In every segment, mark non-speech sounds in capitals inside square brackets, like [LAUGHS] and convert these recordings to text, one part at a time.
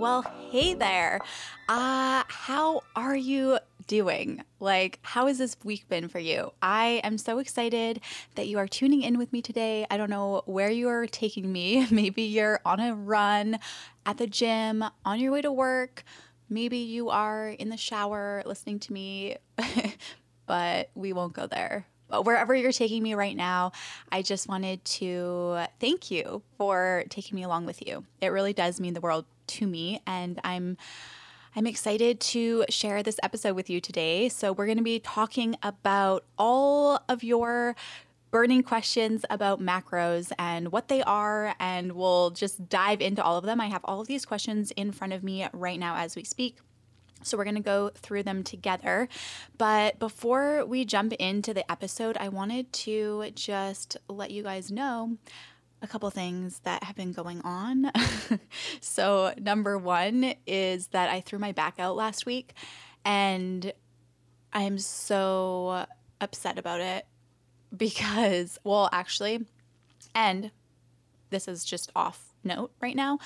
Well, hey there. Uh, how are you doing? Like, how has this week been for you? I am so excited that you are tuning in with me today. I don't know where you are taking me. [LAUGHS] Maybe you're on a run at the gym, on your way to work. Maybe you are in the shower listening to me, [LAUGHS] but we won't go there But wherever you're taking me right now, I just wanted to thank you for taking me along with you. It really does mean the world to me and I'm I'm excited to share this episode with you today. So we're going to be talking about all of your burning questions about macros and what they are, and we'll just dive into all of them. I have all of these questions in front of me right now as we speak. So, we're going to go through them together. But before we jump into the episode, I wanted to just let you guys know a couple things that have been going on. [LAUGHS] so, number one is that I threw my back out last week and I'm so upset about it [LAUGHS] because, well, actually, and this is just off note right now,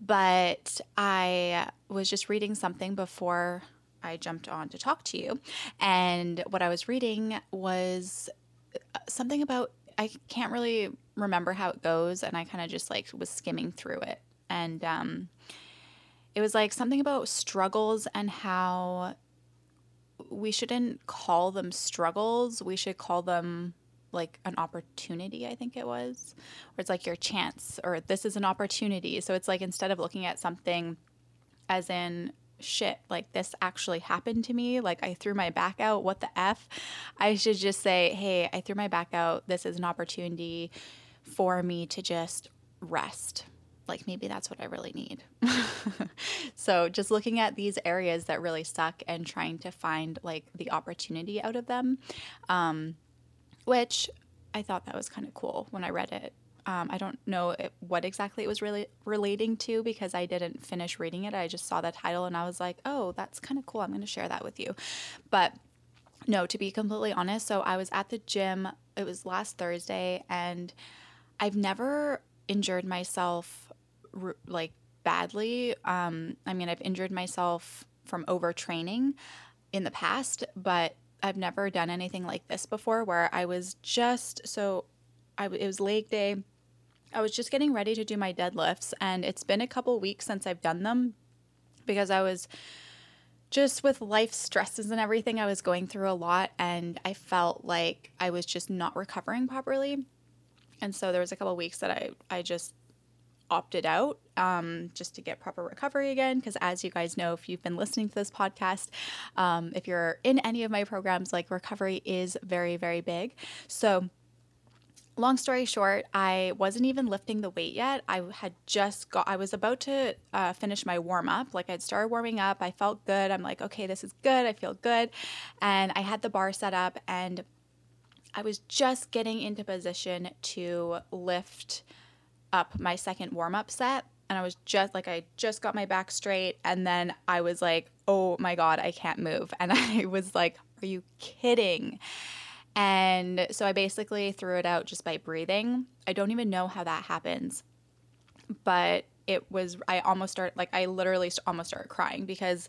but I was just reading something before I jumped on to talk to you. And what I was reading was uh, something about, I can't really remember how it goes. And I kind of just like was skimming through it. And um, it was like something about struggles and how we shouldn't call them struggles. We should call them like an opportunity, I think it was, or it's like your chance or this is an opportunity. So it's like instead of looking at something as in shit, like this actually happened to me, like I threw my back out, what the F? I should just say, hey, I threw my back out. This is an opportunity for me to just rest. Like maybe that's what I really need. [LAUGHS] so just looking at these areas that really suck and trying to find like the opportunity out of them. Um, which I thought that was kind of cool when I read it. Um, I don't know it, what exactly it was really relating to because I didn't finish reading it. I just saw the title and I was like, oh, that's kind of cool. I'm going to share that with you. But no, to be completely honest, so I was at the gym. It was last Thursday, and I've never injured myself like badly. Um, I mean, I've injured myself from overtraining in the past, but I've never done anything like this before where I was just so I it was leg day. I was just getting ready to do my deadlifts and it's been a couple weeks since I've done them because I was just with life stresses and everything I was going through a lot and I felt like I was just not recovering properly. And so there was a couple weeks that I I just opted out um, just to get proper recovery again. Because as you guys know, if you've been listening to this podcast, um, if you're in any of my programs, like recovery is very, very big. So, long story short, I wasn't even lifting the weight yet. I had just got, I was about to uh, finish my warm up. Like I'd started warming up. I felt good. I'm like, okay, this is good. I feel good. And I had the bar set up and I was just getting into position to lift up my second warm up set and I was just like, I just got my back straight. And then I was like, oh my God, I can't move. And [LAUGHS] I was like, are you kidding? And so I basically threw it out just by breathing. I don't even know how that happens. But it was, I almost started, like, I literally almost started crying because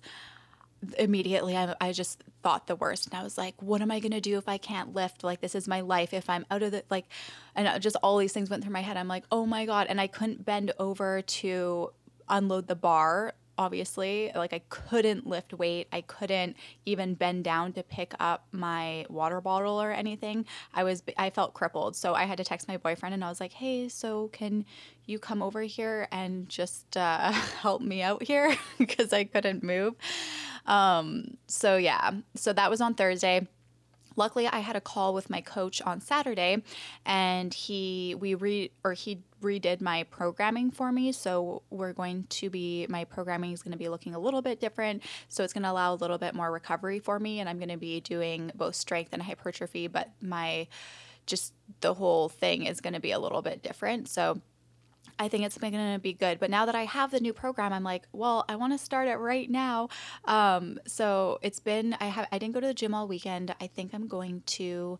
immediately I, I just thought the worst and i was like what am i going to do if i can't lift like this is my life if i'm out of the like and just all these things went through my head i'm like oh my god and i couldn't bend over to unload the bar obviously like i couldn't lift weight. I couldn't even bend down to pick up my water bottle or anything. I was i felt crippled. So i had to text my boyfriend and i was like hey so can you come over here and just uh, [LAUGHS] help me out here? [LAUGHS] Because i couldn't move. Um, so yeah, so that was on Thursday. Luckily, I had a call with my coach on Saturday, and he we re or he redid my programming for me. So we're going to be, my programming is going to be looking a little bit different. So it's going to allow a little bit more recovery for me. And I'm going to be doing both strength and hypertrophy, but my, just the whole thing is going to be a little bit different. So I think it's going to be good. But now that I have the new program, I'm like, well, I want to start it right now. Um, so it's been I have I didn't go to the gym all weekend. I think I'm going to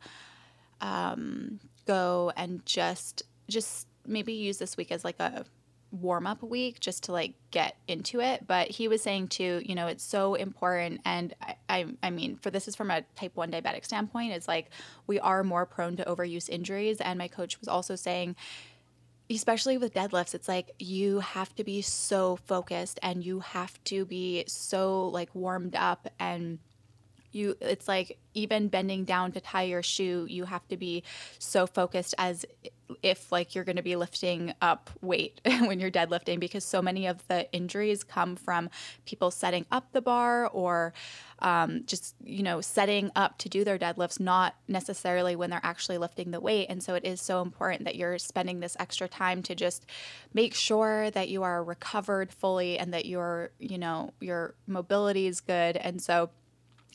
um, go and just just maybe use this week as like a warm up week just to like get into it but he was saying too you know it's so important and I, I, I mean for this is from a type 1 diabetic standpoint it's like we are more prone to overuse injuries and my coach was also saying especially with deadlifts it's like you have to be so focused and you have to be so like warmed up and you it's like even bending down to tie your shoe you have to be so focused as if like you're going to be lifting up weight [LAUGHS] when you're deadlifting because so many of the injuries come from people setting up the bar or um, just you know setting up to do their deadlifts not necessarily when they're actually lifting the weight. And so it is so important that you're spending this extra time to just make sure that you are recovered fully and that your you know your mobility is good. And so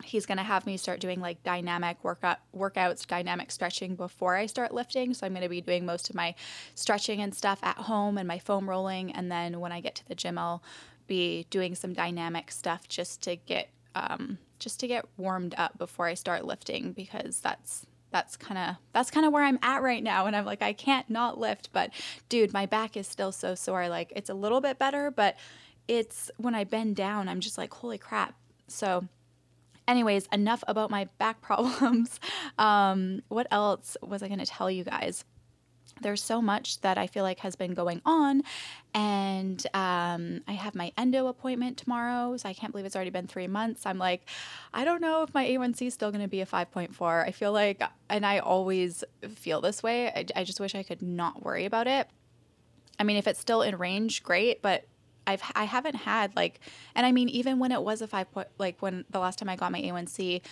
he's going to have me start doing like dynamic workout workouts dynamic stretching before i start lifting. So i'm going to be doing most of my stretching and stuff at home and my foam rolling. And then when i get to the gym i'll be doing some dynamic stuff just to get um, just to get warmed up before i start lifting because that's that's kind of that's kind of where i'm at right now. And i'm like i can't not lift but dude my back is still so sore. Like it's a little bit better but it's when i bend down i'm just like holy crap. So Anyways, enough about my back [LAUGHS] problems. Um, what else was I going to tell you guys? There's so much that I feel like has been going on, and um, I have my endo appointment tomorrow. So I can't believe it's already been three months. I'm like, I don't know if my A1C is still going to be a 5.4. I feel like, and I always feel this way. I, I just wish I could not worry about it. I mean, if it's still in range, great, but I've I haven't had like, and I mean even when it was a five point like when the last time I got my A1C,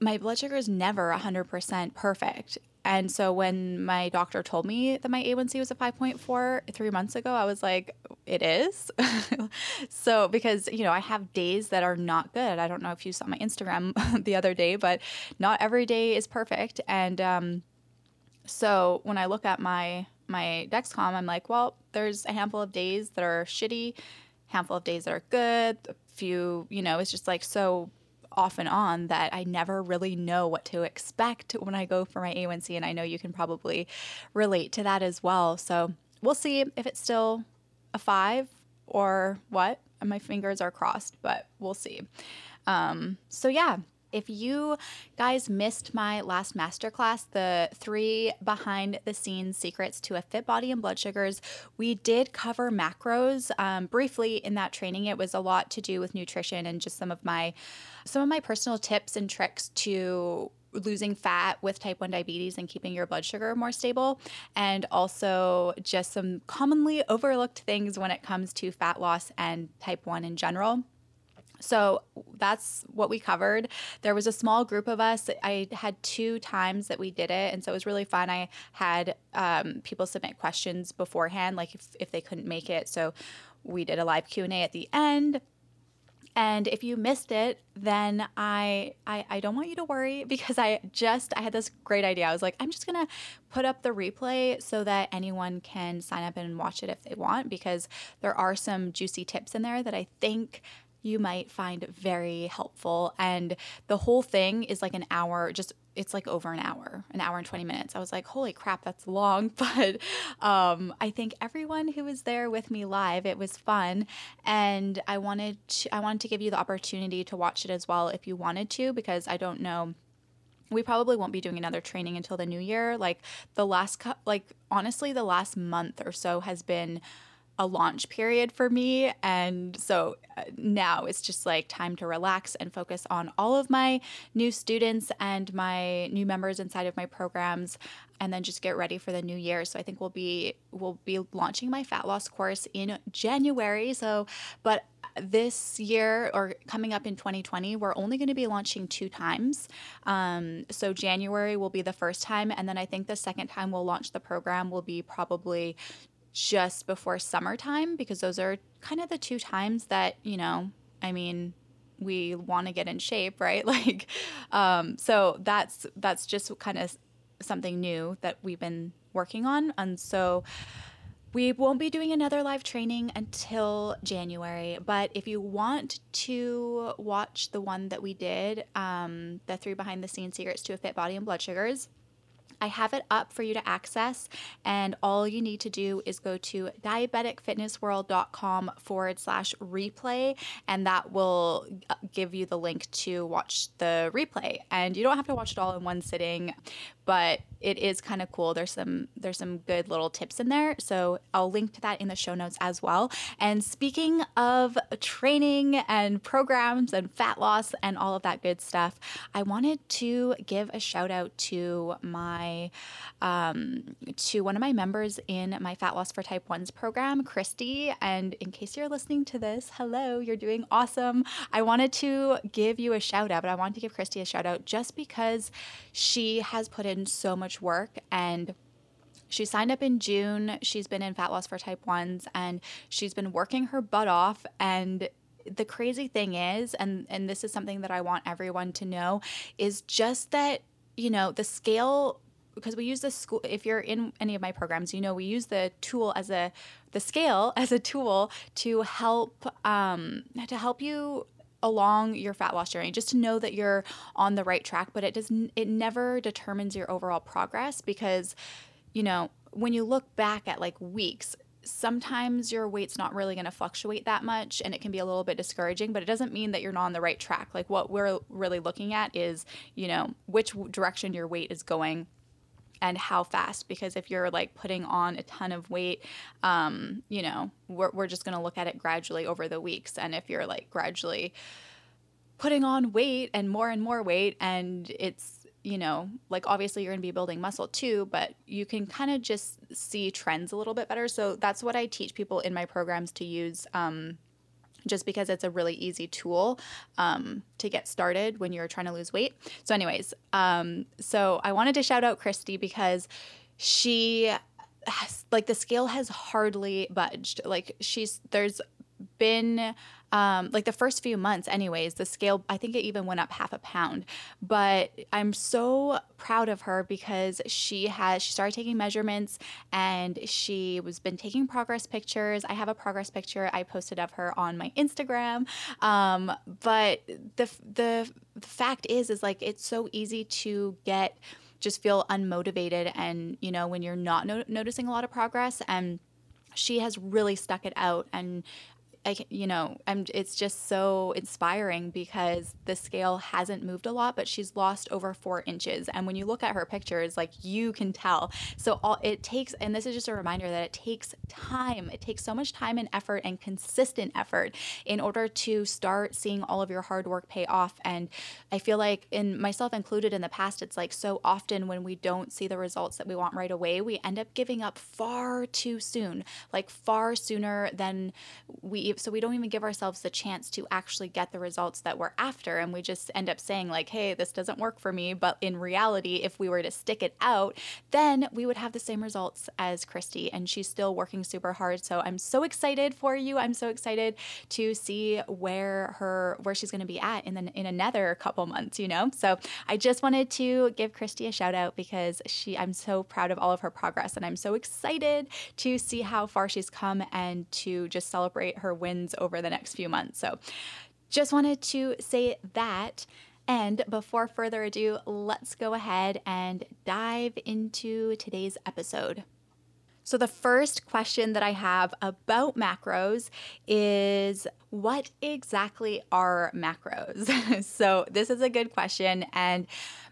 my blood sugar is never hundred percent perfect. And so when my doctor told me that my A1C was a 5.4 three months ago, I was like, it is. [LAUGHS] so because, you know, I have days that are not good. I don't know if you saw my Instagram [LAUGHS] the other day, but not every day is perfect. And um, so when I look at my my Dexcom, I'm like, well, there's a handful of days that are shitty, handful of days that are good, a few, you know, it's just like so off and on that I never really know what to expect when I go for my A1C. And I know you can probably relate to that as well. So we'll see if it's still a five or what. And my fingers are crossed, but we'll see. Um, so, yeah, if you guys missed my last masterclass, the three behind the scenes secrets to a fit body and blood sugars, we did cover macros um, briefly in that training. It was a lot to do with nutrition and just some of my some of my personal tips and tricks to losing fat with type 1 diabetes and keeping your blood sugar more stable, and also just some commonly overlooked things when it comes to fat loss and type 1 in general. So that's what we covered. There was a small group of us. I had two times that we did it, and so it was really fun. I had um, people submit questions beforehand, like if, if they couldn't make it. So we did a live Q and A at the end. And if you missed it, then I, I I don't want you to worry [LAUGHS] because I just I had this great idea. I was like, I'm just gonna put up the replay so that anyone can sign up and watch it if they want because there are some juicy tips in there that I think you might find very helpful. And the whole thing is like an hour, just it's like over an hour, an hour and 20 minutes. I was like, holy crap, that's long. [LAUGHS] But um, I think everyone who was there with me live, it was fun. And I wanted to, I wanted to give you the opportunity to watch it as well if you wanted to, because I don't know we probably won't be doing another training until the new year like the last like honestly the last month or so has been a launch period for me. And so uh, now it's just like time to relax and focus on all of my new students and my new members inside of my programs and then just get ready for the new year. So I think we'll be we'll be launching my fat loss course in January. So but this year or coming up in 2020, we're only going to be launching two times. Um, so January will be the first time, and then I think the second time we'll launch the program will be probably just before summertime because those are kind of the two times that you know. I mean, we want to get in shape, [LAUGHS] right? Like, um, so that's that's just kind of something new that we've been working on, and so we won't be doing another live training until January, but if you want to watch the one that we did, um, the three behind the scenes secrets to a fit body and blood sugars, I have it up for you to access, and all you need to do is go to diabeticfitnessworld.com forward slash replay, and that will uh, give you the link to watch the replay. And you don't have to watch it all in one sitting, but it is kind of cool. There's some there's some good little tips in there. So I'll link to that in the show notes as well. And speaking of training and programs and fat loss and all of that good stuff, I wanted to give a shout out to my um, to one of my members in my Fat Loss for Type 1s program, Christy. And in case you're listening to this, hello, you're doing awesome. I wanted to give you a shout out, but I wanted to give Christy a shout out just because she has put in so much work and she signed up in June. She's been in fat loss for type 1s and she's been working her butt off and the crazy thing is and and this is something that I want everyone to know is just that you know the scale because we use the school if you're in any of my programs you know we use the tool as a the scale [LAUGHS] as a tool to help um, to help you along your fat loss journey just to know that you're on the right track but it does it never determines your overall progress because you know when you look back at like weeks sometimes your weight's not really going to fluctuate that much and it can be a little bit discouraging but it doesn't mean that you're not on the right track. Like what we're really looking at is you know which direction your weight is going and how fast because if you're like putting on a ton of weight um, you know we're, we're just going to look at it gradually over the weeks. And if you're like gradually putting on weight and more and more weight and it's you know like obviously you're going to be building muscle too but you can kind of just see trends a little bit better. So that's what i teach people in my programs to use um, just because it's a really easy tool um, to get started when you're trying to lose weight. So, anyways, um, so I wanted to shout out Christy because she like the scale has hardly budged. Like she's there's been um, like the first few months, anyways, the scale, I think it even went up half a pound. But I'm so proud of her because she has, she started taking measurements and she was been taking progress pictures. I have a progress picture I posted of her on my Instagram. Um, but the, the, the fact is, is like, it's so easy to get, just feel unmotivated and, you know, when you're not no- noticing a lot of progress and, she has really stuck it out and I, can, you know, I'm, it's just so inspiring because the scale hasn't moved a lot, but she's lost over four inches. And when you look at her pictures, like you can tell. So all it takes, and this is just a reminder that it takes time. It takes so much time and effort and consistent effort in order to start seeing all of your hard work pay off. And I feel like, in myself included in the past, it's like so often when we don't see the results that we want right away, we end up giving up far too soon, like far sooner than we so we don't even give ourselves the chance to actually get the results that we're after and we just end up saying like hey this doesn't work for me but in reality if we were to stick it out then we would have the same results as christy and she's still working super hard so i'm so excited for you. I'm so excited to see where her where she's going to be at in the, in another couple months you know? So i just wanted to give christy a shout out because she i'm so proud of all of her progress and i'm so excited to see how far she's come and to just celebrate her wins over the next few months. So just wanted to say that. And before further ado, let's go ahead and dive into today's episode. So, the first question that I have about macros is what exactly are macros? [LAUGHS] so, this is a good question. And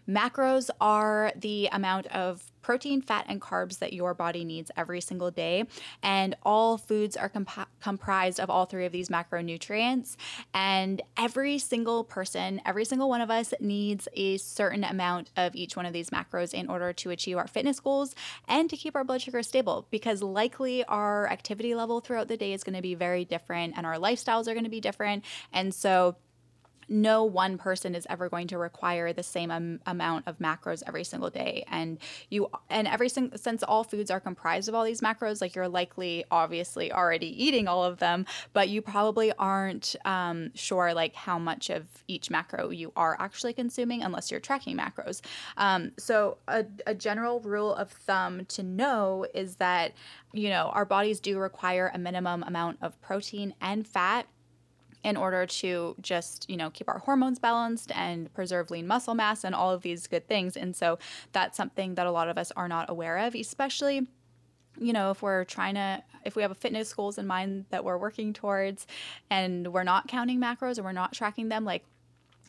Macros are the amount of protein, fat, and carbs that your body needs every single day. And all foods are comp- comprised of all three of these macronutrients. And every single person, every single one of us needs a certain amount of each one of these macros in order to achieve our fitness goals and to keep our blood sugar stable because likely our activity level throughout the day is going to be very different and our lifestyles are going to be different. And so, no one person is ever going to require the same um, amount of macros every single day. And you and every single since all foods are comprised of all these macros like you're likely obviously already eating all of them but you probably aren't um, sure like how much of each macro you are actually consuming unless you're tracking macros. Um, so a, a general rule of thumb to know is that you know our bodies do require a minimum amount of protein and fat in order to just, you know, keep our hormones balanced and preserve lean muscle mass and all of these good things. And so that's something that a lot of us are not aware of, especially you know, if we're trying to, if we have a fitness goals in mind that we're working towards and we're not counting macros or we're not tracking them, like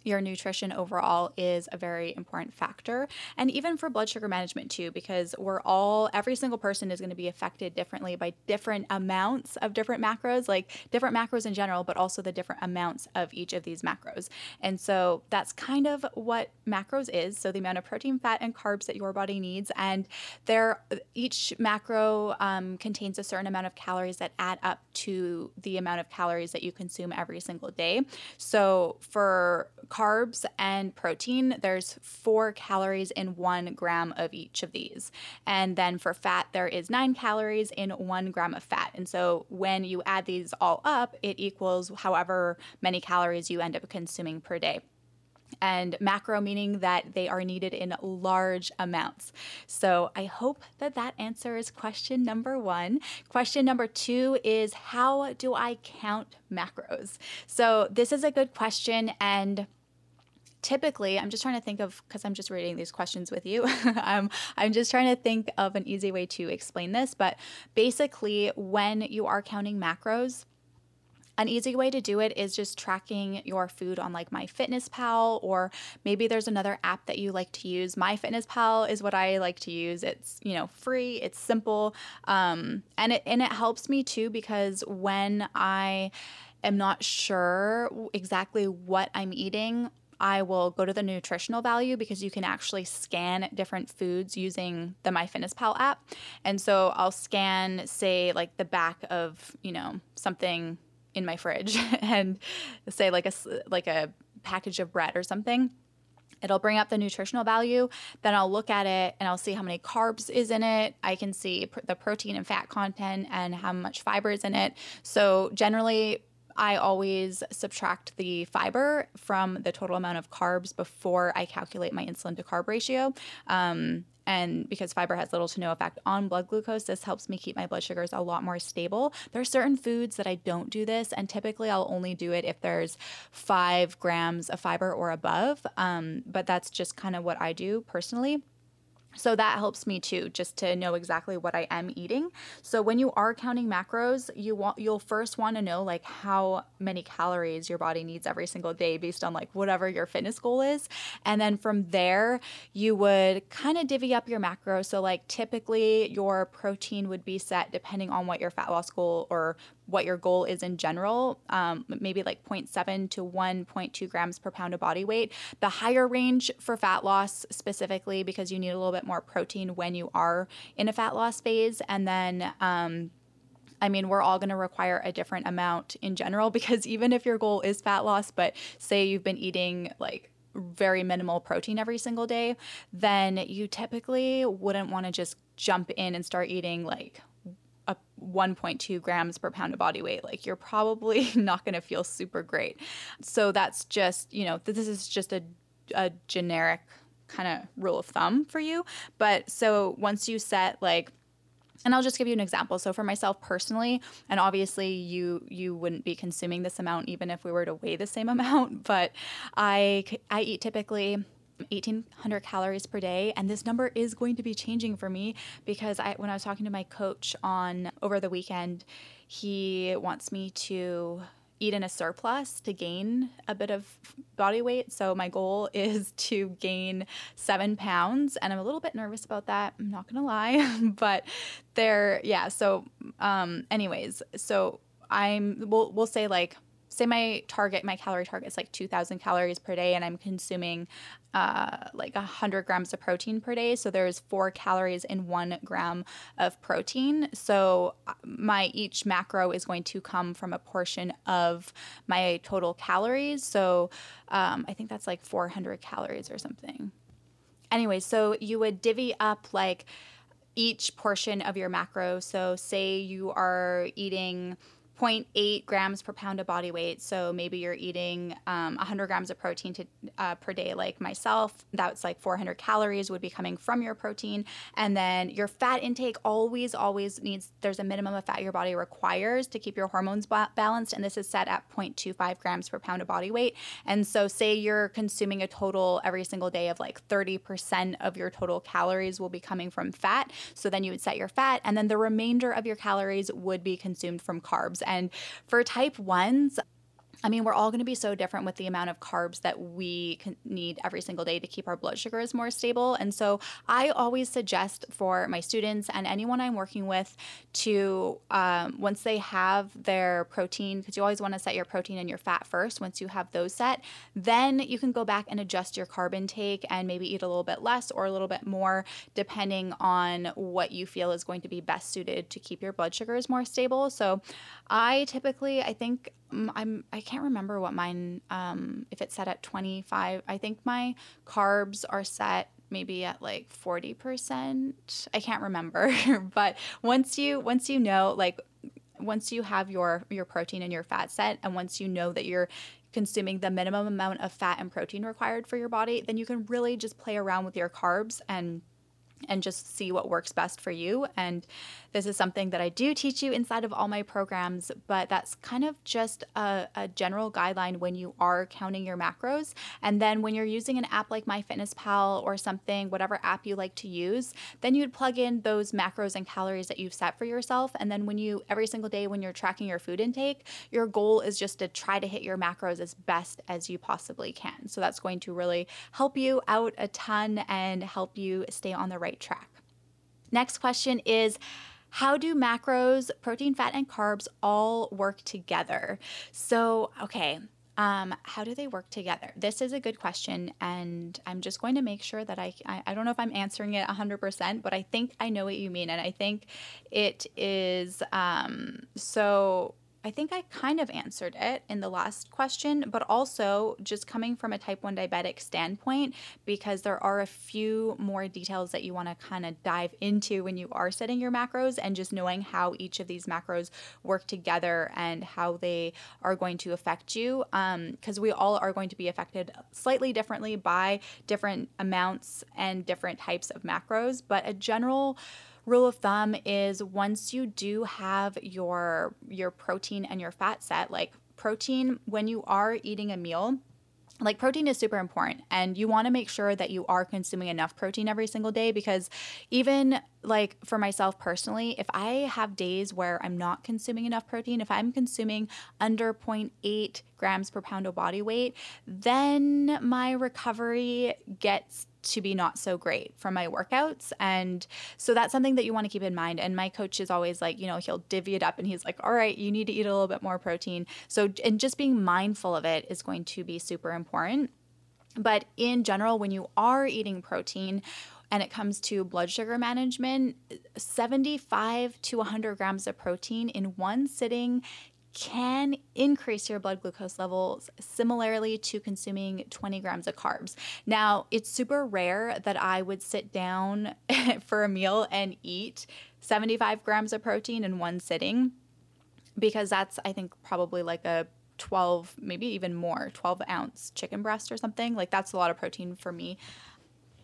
your nutrition overall is a very important factor. And even for blood sugar management, too, because we're all, every single person is going to be affected differently by different amounts of different macros, like different macros in general, but also the different amounts of each of these macros. And so that's kind of what macros is. So the amount of protein, fat, and carbs that your body needs. And there, each macro um, contains a certain amount of calories that add up to the amount of calories that you consume every single day. So for carbs and protein, there's four calories in one gram of each of these. And then for fat, there is nine calories in one gram of fat. And so when you add these all up, it equals however many calories you end up consuming per day and macro meaning that they are needed in large amounts. So I hope that that answers question number one. Question number two is how do I count macros? So this is a good question and typically i'm just trying to think of because i'm just reading these questions with you [LAUGHS] um, i'm just trying to think of an easy way to explain this but basically when you are counting macros an easy way to do it is just tracking your food on like MyFitnessPal, or maybe there's another app that you like to use. MyFitnessPal is what I like to use. It's you know free, it's simple, um, and it and it helps me too because when I am not sure exactly what I'm eating I will go to the nutritional value because you can actually scan different foods using the MyFitnessPal app. And so I'll scan, say, like the back of, you know, something in my fridge [LAUGHS] and say like a like a package of bread or something. It'll bring up the nutritional value. Then i'll look at it and i'll see how many carbs is in it. I can see pr- the protein and fat content and how much fiber is in it. So generally I always subtract the fiber from the total amount of carbs before I calculate my insulin to carb ratio. Um, and because fiber has little to no effect on blood glucose, this helps me keep my blood sugars a lot more stable. There are certain foods that I don't do this, and typically I'll only do it if there's five grams of fiber or above. Um, but that's just kind of what I do personally. So that helps me too, just to know exactly what I am eating. So when you are counting macros, you want you'll first want to know like how many calories your body needs every single day based on like whatever your fitness goal is. And then from there, you would kind of divvy up your macros. So like typically your protein would be set depending on what your fat loss goal or what your goal is in general, um, maybe like 0.7 to 1.2 grams per pound of body weight. The higher range for fat loss, specifically because you need a little bit more protein when you are in a fat loss phase. And then, um, I mean, we're all going to require a different amount in general [LAUGHS] because even if your goal is fat loss, but say you've been eating like very minimal protein every single day, then you typically wouldn't want to just jump in and start eating like 1.2 grams per pound of body weight, like you're probably [LAUGHS] not going to feel super great. So that's just, you know, this is just a, a generic kind of rule of thumb for you. But so once you set like, and I'll just give you an example. So for myself personally, and obviously you you wouldn't be consuming this amount even if we were to weigh the same [LAUGHS] amount, but I I eat typically 1800 calories per day and this number is going to be changing for me because I when I was talking to my coach on over the weekend he wants me to eat in a surplus to gain a bit of body weight. So my goal [LAUGHS] is to gain seven pounds, and I'm a little bit nervous about that. I'm not gonna lie, [LAUGHS] but there, yeah. So, um, anyways, so I'm we'll we'll say like say my target, my calorie target is like 2,000 calories per day, and I'm consuming uh, like 100 grams of protein per day. So there's four calories in one gram of protein. So uh, my each macro is going to come from a portion of my total calories. So um, I think that's like 400 calories or something. Anyway, so you would divvy up like each portion of your macro. So say you are eating 0.8 grams per pound of body weight. So maybe you're eating um, 100 grams of protein to, uh, per day, like myself. That's like 400 calories would be coming from your protein. And then your fat intake always, always needs, there's a minimum of fat your body requires to keep your hormones ba- balanced. And this is set at 0.25 grams per pound of body weight. And so, say you're consuming a total every single day of like 30% of your total calories will be coming from fat. So then you would set your fat, and then the remainder of your calories would be consumed from carbs. And for type ones, I mean, we're all going to be so different with the amount of carbs that we need every single day to keep our blood sugars more stable. And so I always suggest for my students and anyone I'm working with to, um, once they have their protein, because you always want to set your protein and your fat first, once you have those set, then you can go back and adjust your carb intake and maybe eat a little bit less or a little bit more, depending on what you feel is going to be best suited to keep your blood sugars more stable. So I typically, I think I'm I can't remember what mine um if it's set at 25. I think my carbs are set maybe at like 40%. I can't remember, [LAUGHS] but once you once you know like once you have your your protein and your fat set and once you know that you're consuming the minimum amount of fat and protein required for your body, then you can really just play around with your carbs and and just see what works best for you. And this is something that I do teach you inside of all my programs, but that's kind of just a, a, general guideline when you are counting your macros. And then when you're using an app like MyFitnessPal or something, whatever app you like to use, then you'd plug in those macros and calories that you've set for yourself. And then when you, every single day when you're tracking your food intake, your goal is just to try to hit your macros as best as you possibly can. So that's going to really help you out a ton and help you stay on the right track. Next question is, how do macros, protein, fat, and carbs all work together? So, okay, um, how do they work together? This is a good question, and I'm just going to make sure that I, I, I don't know if I'm answering it 100%, but I think I know what you mean. And I think it is um, so I think I kind of answered it in the last question, but also just coming from a type 1 diabetic standpoint, because there are a few more details that you want to kind of dive into when you are setting your macros and just knowing how each of these macros work together and how they are going to affect you. Because um, we all are going to be affected slightly differently by different amounts and different types of macros, but a general rule of thumb is once you do have your your protein and your fat set, like protein when you are eating a meal, like protein is super important and you want to make sure that you are consuming enough protein every single day because even like for myself personally if i have days where i'm not consuming enough protein if i'm consuming under 0.8 grams per pound of body weight then my recovery gets to be not so great from my workouts. And so that's something that you want to keep in mind. And my coach is always like, you know, he'll divvy it up and he's like, all right, you need to eat a little bit more protein. So, and just being mindful of it is going to be super important. But in general, when you are eating protein, and it comes to blood sugar management, 75 to 100 grams of protein in one sitting can increase your blood glucose levels similarly to consuming 20 grams of carbs. Now, it's super rare that I would sit down [LAUGHS] for a meal and eat 75 grams of protein in one sitting because that's, I think, probably like a 12, maybe even more, 12 ounce chicken breast or something. Like, that's a lot of protein for me.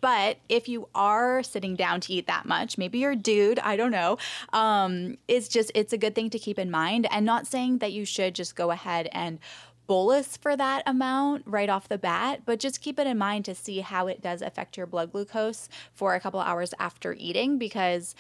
But if you are sitting down to eat that much, maybe you're a dude, I don't know. Um, it's just, it's a good thing to keep in mind. And not saying that you should just go ahead and bolus for that amount right off the bat, but just keep it in mind to see how it does affect your blood glucose for a couple hours after eating because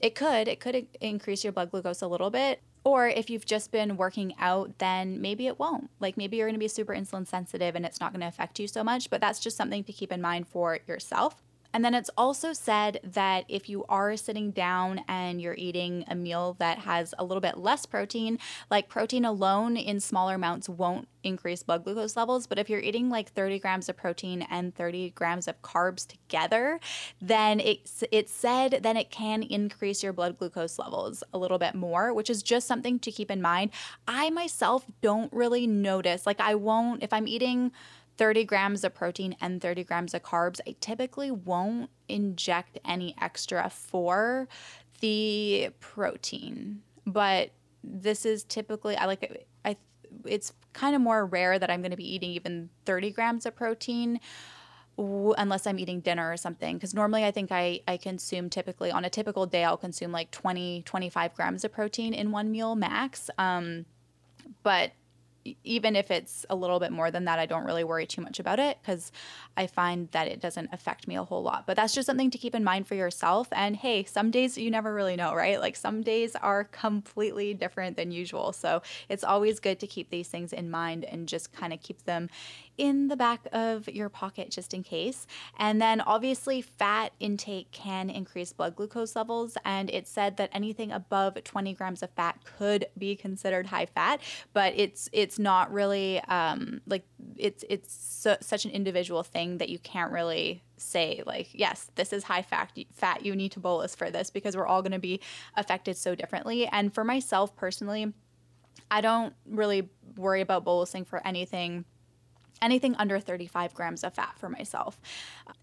it could it could increase your blood glucose a little bit Or if you've just been working out, then maybe it won't. Like maybe you're going to be super insulin sensitive and it's not going to affect you so much, but that's just something to keep in mind for yourself. And then it's also said that if you are sitting down and you're eating a meal that has a little bit less protein, like protein alone in smaller amounts won't increase blood glucose levels. But if you're eating like 30 grams of protein and 30 grams of carbs together, then it's it said then it can increase your blood glucose levels a little bit more, which is just something to keep in mind. I myself don't really notice. Like I won't if I'm eating 30 grams of protein and 30 grams of carbs, I typically won't inject any extra for the protein. But this is typically I like I it's kind of more rare that I'm going to be eating even 30 grams of protein unless I'm eating dinner or something. Because normally I think I, I consume typically on a typical day, I'll consume like 20, 25 grams of protein in one meal max. Um, but even if it's a little bit more than that, I don't really worry too much about it because I find that it doesn't affect me a whole lot. But that's just something to keep in mind for yourself. And hey, some days you never really know, right? Like some days are completely different than usual. So it's always good to keep these things in mind and just kind of keep them in the back of your pocket just in case. And then obviously, fat intake can increase blood glucose levels. And it said that anything above 20 grams of fat could be considered high fat, but it's it's not really um, like it's it's such an individual thing that you can't really say like yes this is high fat fat you need to bolus for this because we're all going to be affected so differently and for myself personally i don't really worry about bolusing for anything anything under 35 grams of fat for myself.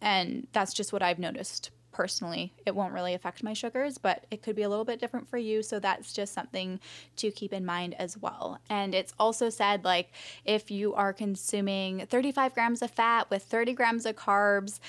And that's just what I've noticed personally. It won't really affect my sugars, but it could be a little bit different for you. So that's just something to keep in mind as well. And it's also said like if you are consuming 35 grams of fat with 30 grams of carbs,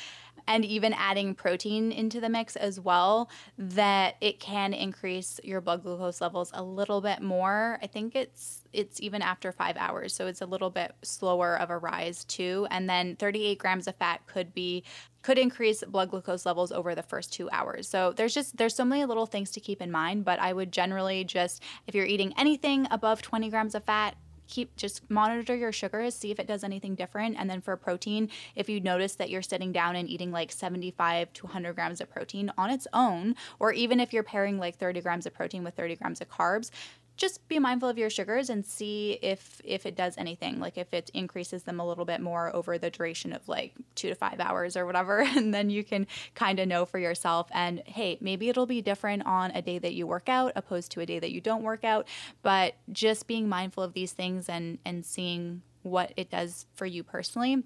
and even adding protein into the mix as well, that it can increase your blood glucose levels a little bit more. I think it's it's even after five hours, so it's a little bit slower of a rise too. And then 38 grams of fat could be could increase blood glucose levels over the first two hours. So there's just there's so many little things to keep in mind. But I would generally just if you're eating anything above 20 grams of fat, keep just monitor your sugars, see if it does anything different. And then for protein, if you notice that you're sitting down and eating like 75 to 100 grams of protein on its own, or even if you're pairing like 30 grams of protein with 30 grams of carbs, just be mindful of your sugars and see if if it does anything. Like if it increases them a little bit more over the duration of like 2 to 5 hours or whatever [LAUGHS] and then you can kind of know for yourself. And hey maybe it'll be different on a day that you work out opposed to a day that you don't work out. But just being mindful of these things and and seeing what it does for you personally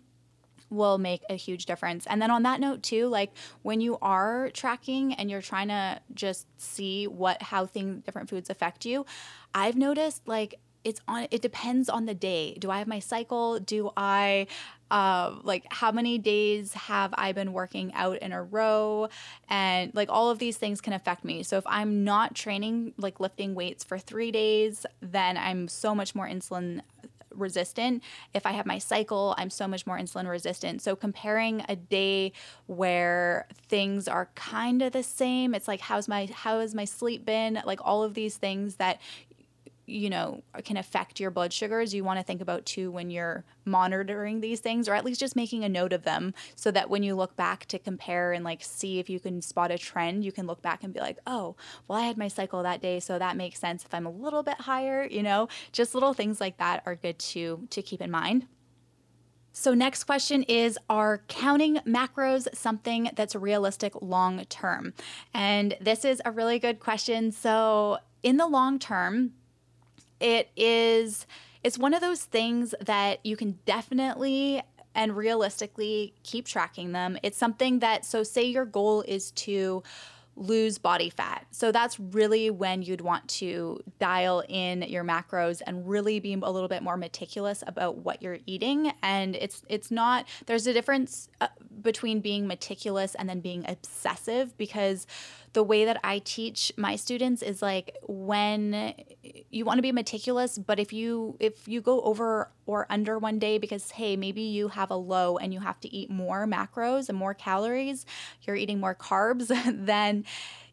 will make a huge difference. And then on that note too, like when you are tracking and you're trying to just see what how things different foods affect you, I've noticed like it's on it depends on the day. Do I have my cycle? Do I uh, like how many days have I been working out in a row? And like all of these things can affect me. So if I'm not training, like lifting weights for three days, then I'm so much more insulin resistant. If I have my cycle, I'm so much more insulin resistant. So comparing a day where things are kind of the same, it's like how's my how has my sleep been? Like all of these things that you know can affect your blood sugars you want to think about too when you're monitoring these things or at least just making a note of them so that when you look back to compare and like see if you can spot a trend you can look back and be like oh well i had my cycle that day so that makes sense if i'm a little bit higher you know just little things like that are good to to keep in mind so, next question is Are counting macros something that's realistic long term? And this is a really good question. So, in the long term, it is it's one of those things that you can definitely and realistically keep tracking them. It's something that so say your goal is to lose body fat. So that's really when you'd want to dial in your macros and really be a little bit more meticulous about what you're eating and it's it's not there's a difference uh, between being meticulous and then being obsessive because the way that I teach my students is like when you want to be meticulous, but if you if you go over or under one day because hey, maybe you have a low and you have to eat more macros and more calories, you're eating more carbs, [LAUGHS] then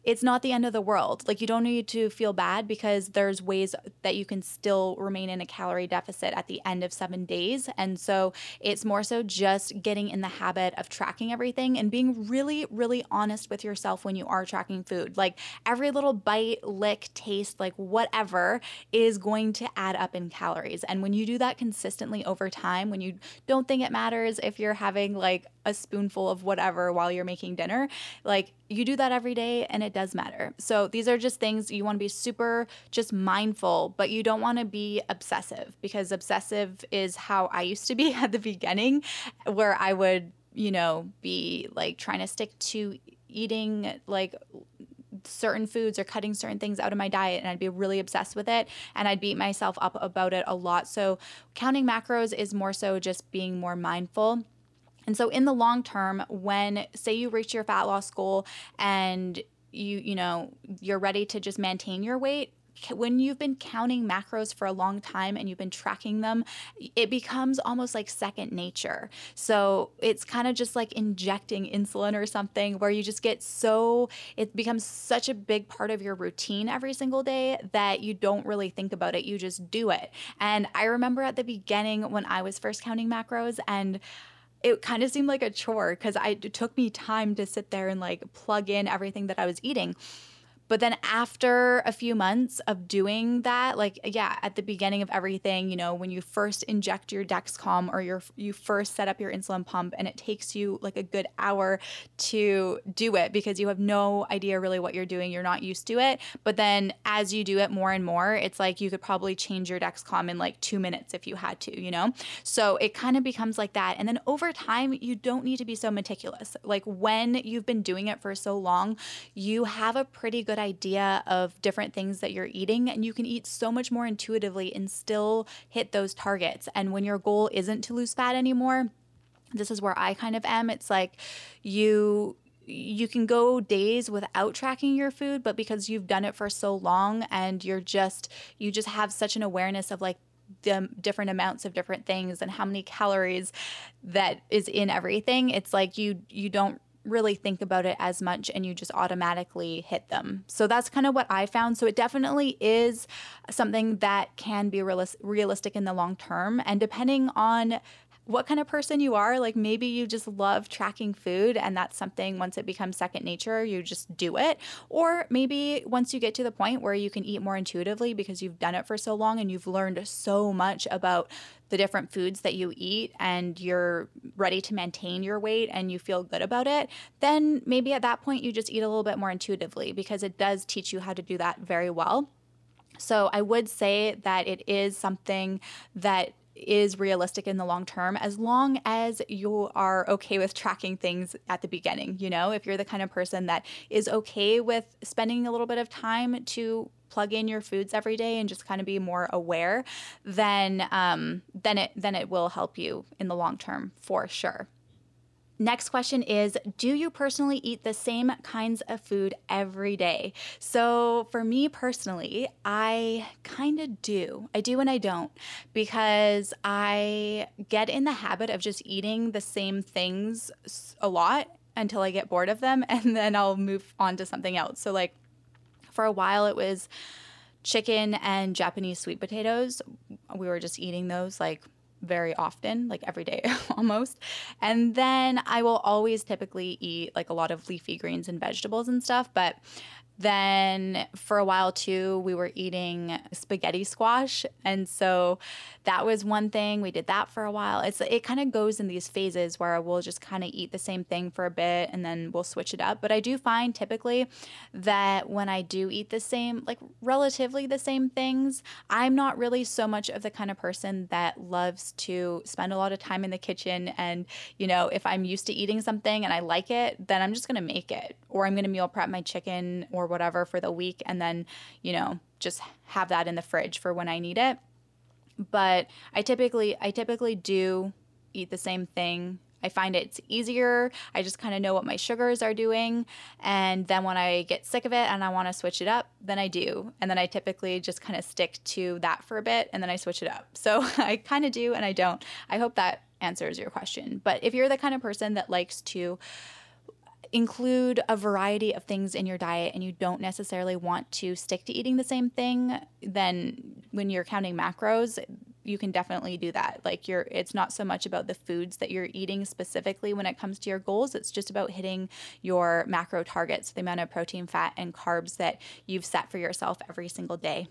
it's not the end of the world. Like you don't need to feel bad because there's ways that you can still remain in a calorie deficit at the end of 7 days. And so it's more so just getting in the habit of tracking everything and being really really honest with yourself when you are tracking food. Like every little bite, lick, taste, like whatever is going to add up in calories. And when you do that consistently over time, when you don't think it matters if you're having like a spoonful of whatever while you're making dinner, like you do that every day and it does matter. So these are just things you want to be super just mindful, but you don't want to be obsessive because obsessive is how I used to be [LAUGHS] at the beginning where I would, you know, be like trying to stick to eating like certain foods or cutting certain things out of my diet and I'd be really obsessed with it and I'd beat myself up about it a lot. So counting macros is more so just being more mindful and so in the long term, when say you reach your fat loss goal and you you know, you're ready to just maintain your weight, when you've been counting macros for a long time and you've been tracking them, it becomes almost like second nature. So it's kind of just like injecting insulin or something where you just get so, it becomes such a big part of your routine every single day that you don't really think about it. You just do it. And I remember at the beginning when I was first counting macros and it kind of seemed like a chore because it took me time to sit there and like plug in everything that I was eating. But then after a few months of doing that, like yeah, at the beginning of everything, you know, when you first inject your Dexcom or your you first set up your insulin pump and it takes you like a good hour to do it because you have no idea really what you're doing, you're not used to it. But then as you do it more and more, it's like you could probably change your Dexcom in like 2 minutes if you had to, you know? So it kind of becomes like that. And then over time, you don't need to be so meticulous. Like when you've been doing it for so long, you have a pretty good good idea of different things that you're eating and you can eat so much more intuitively and still hit those targets. And when your goal isn't to lose fat anymore, this is where I kind of am. It's like you you can go days without tracking your food, but because you've done it for so long and you're just you just have such an awareness of like the different amounts of different things and how many calories that is in everything, it's like you you don't really think about it as much and you just automatically hit them. So that's kind of what I found. So it definitely is something that can be realistic in the long term. And depending on what kind of person you are. Like maybe you just love tracking food and that's something once it becomes second nature, you just do it. Or maybe once you get to the point where you can eat more intuitively because you've done it for so long and you've learned so much about the different foods that you eat and you're ready to maintain your weight and you feel good about it, then maybe at that point you just eat a little bit more intuitively because it does teach you how to do that very well. So I would say that it is something that is realistic in the long term as long as you are okay with tracking things at the beginning. You know, if you're the kind of person that is okay with spending a little bit of time to plug in your foods every day and just kind of be more aware, then um, then it then it will help you in the long term for sure. Next question is Do you personally eat the same kinds of food every day? So, for me personally, I kind of do. I do and I don't because I get in the habit of just eating the same things a lot until I get bored of them [LAUGHS] and then I'll move on to something else. So, like, for a while, it was chicken and Japanese sweet potatoes. We were just eating those like very often, like every day [LAUGHS] almost. And then I will always typically eat like a lot of leafy greens and vegetables and stuff. But then for a while too, we were eating spaghetti squash. And so that was one thing. We did that for a while. It's it kind of goes in these phases where we'll just kind of eat the same thing for a bit and then we'll switch it up. But I do find typically that when I do eat the same, like relatively the same things, I'm not really so much of the kind of person that loves to spend a lot of time in the kitchen and, you know, if I'm used to eating something and I like it, then I'm just going to make it or I'm going to meal prep my chicken or whatever for the week and then, you know, just have that in the fridge for when I need it. But I typically I typically do eat the same thing. I find it's easier. I just kind of know what my sugars are doing. And then when I get sick of it and I want to switch it up, then I do. And then I typically just kind of stick to that for a bit and then I switch it up. [LAUGHS] So I kind of do and I don't. I hope that answers your question. But if you're the kind of person that likes to include a variety of things in your diet and you don't necessarily want to stick to eating the same thing, then when you're counting macros, you can definitely do that. Like you're it's not so much about the foods that you're eating specifically when it comes to your goals, it's just about hitting your macro targets, the amount of protein, fat and carbs that you've set for yourself every single day.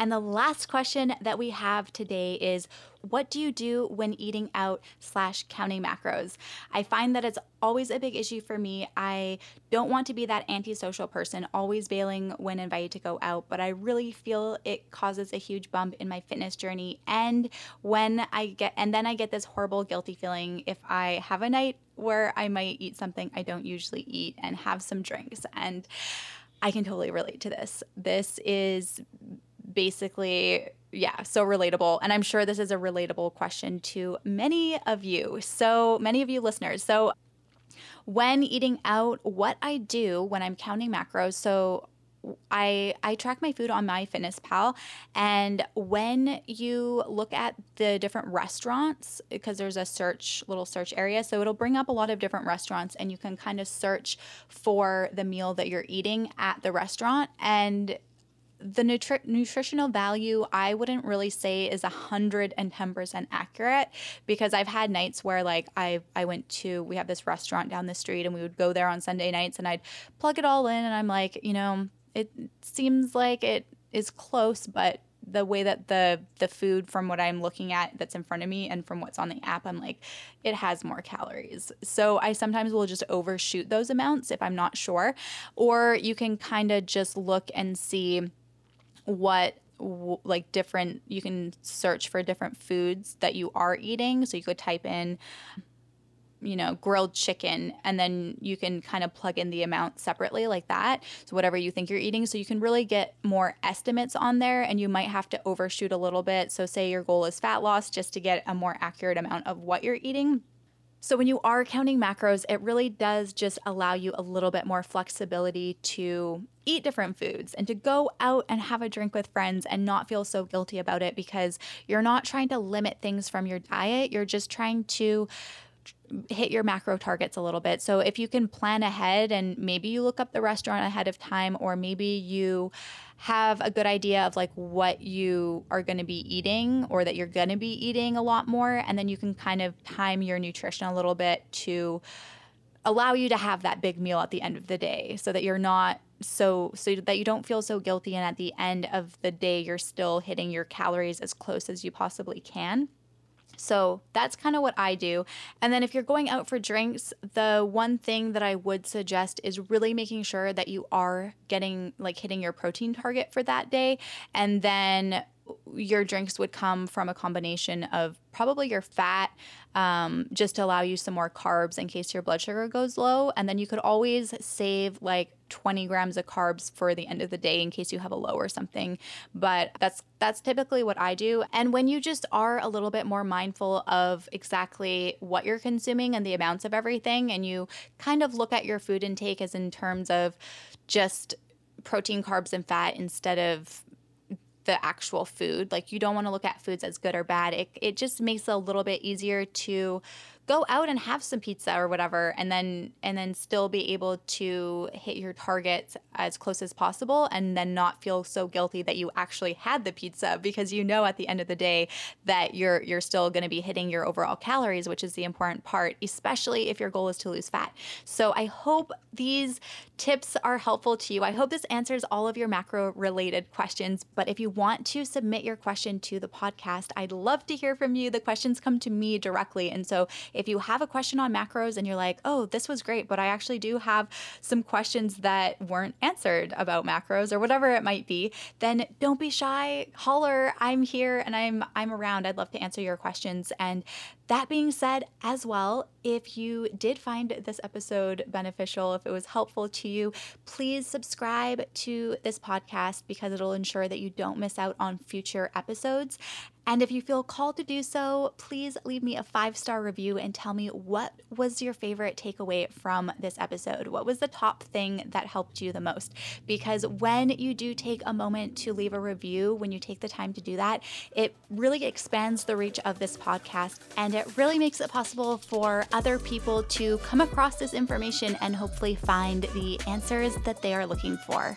And the last question that we have today is what do you do when eating out slash counting macros? I find that it's always a big issue for me. I don't want to be that antisocial person, always bailing when invited to go out, but I really feel it causes a huge bump in my fitness journey. And when I get, and then I get this horrible guilty feeling if I have a night where I might eat something I don't usually eat and have some drinks. And I can totally relate to this. This is basically yeah, so relatable. And I'm sure this is a relatable question to many of you. So, many of you listeners. So, when eating out, what I do when I'm counting macros, so I I track my food on MyFitnessPal, and when you look at the different restaurants, because there's a search little search area, so it'll bring up a lot of different restaurants, and you can kind of search for the meal that you're eating at the restaurant, and the nutri- nutritional value I wouldn't really say is 110% accurate because I've had nights where like I I went to we have this restaurant down the street and we would go there on Sunday nights and I'd plug it all in and I'm like, you know, it seems like it is close but the way that the the food from what I'm looking at that's in front of me and from what's on the app, I'm like, it has more calories. So I sometimes will just overshoot those amounts if I'm not sure. Or you can kind of just look and see what like different you can search for different foods that you are eating. So you could type in you know grilled chicken and then you can kind of plug in the amount separately like that. So whatever you think you're eating. So you can really get more estimates on there and you might have to overshoot a little bit. So say your goal is fat loss just to get a more accurate amount of what you're eating. So, when you are counting macros, it really does just allow you a little bit more flexibility to eat different foods and to go out and have a drink with friends and not feel so guilty about it because you're not trying to limit things from your diet. You're just trying to hit your macro targets a little bit. So if you can plan ahead and maybe you look up the restaurant ahead of time or maybe you have a good idea of like what you are going to be eating or that you're going to be eating a lot more and then you can kind of time your nutrition a little bit to allow you to have that big meal at the end of the day so that you're not so so that you don't feel so guilty and at the end of the day you're still hitting your calories as close as you possibly can. So that's kind of what I do. And then if you're going out for drinks, the one thing that I would suggest is really making sure that you are getting like hitting your protein target for that day. And then your drinks would come from a combination of probably your fat, um, just to allow you some more carbs in case your blood sugar goes low. And then you could always save like 20 grams of carbs for the end of the day in case you have a low or something. But that's that's typically what I do. And when you just are a little bit more mindful of exactly what you're consuming and the amounts of everything, and you kind of look at your food intake as in terms of just protein, carbs, and fat instead of the actual food. Like you don't want to look at foods as good or bad. It, it just makes it a little bit easier to go out and have some pizza or whatever and then and then still be able to hit your targets as close as possible and then not feel so guilty that you actually had the pizza because you know at the end of the day that you're you're still going to be hitting your overall calories which is the important part especially if your goal is to lose fat. So I hope these tips are helpful to you. I hope this answers all of your macro related questions, but if you want to submit your question to the podcast, I'd love to hear from you. The questions come to me directly and so if you have a question on macros and you're like, oh, this was great, but I actually do have some questions that weren't answered about macros or whatever it might be, then don't be shy. Holler. I'm here and I'm I'm around. I'd love to answer your questions. And that being said, as well, if you did find this episode beneficial, if it was helpful to you, please subscribe to this podcast because it'll ensure that you don't miss out on future episodes. And if you feel called to do so, please leave me a five star review and tell me what was your favorite takeaway from this episode. What was the top thing that helped you the most? Because when you do take a moment to leave a review, when you take the time to do that, it really expands the reach of this podcast and it really makes it possible for other people to come across this information and hopefully find the answers that they are looking for.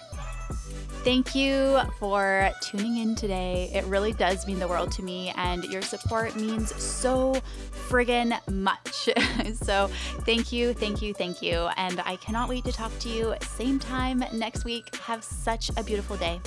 Thank you for tuning in today. It really does mean the world to me, and your support means so friggin' much. [LAUGHS] so, thank you, thank you, thank you. And I cannot wait to talk to you same time next week. Have such a beautiful day.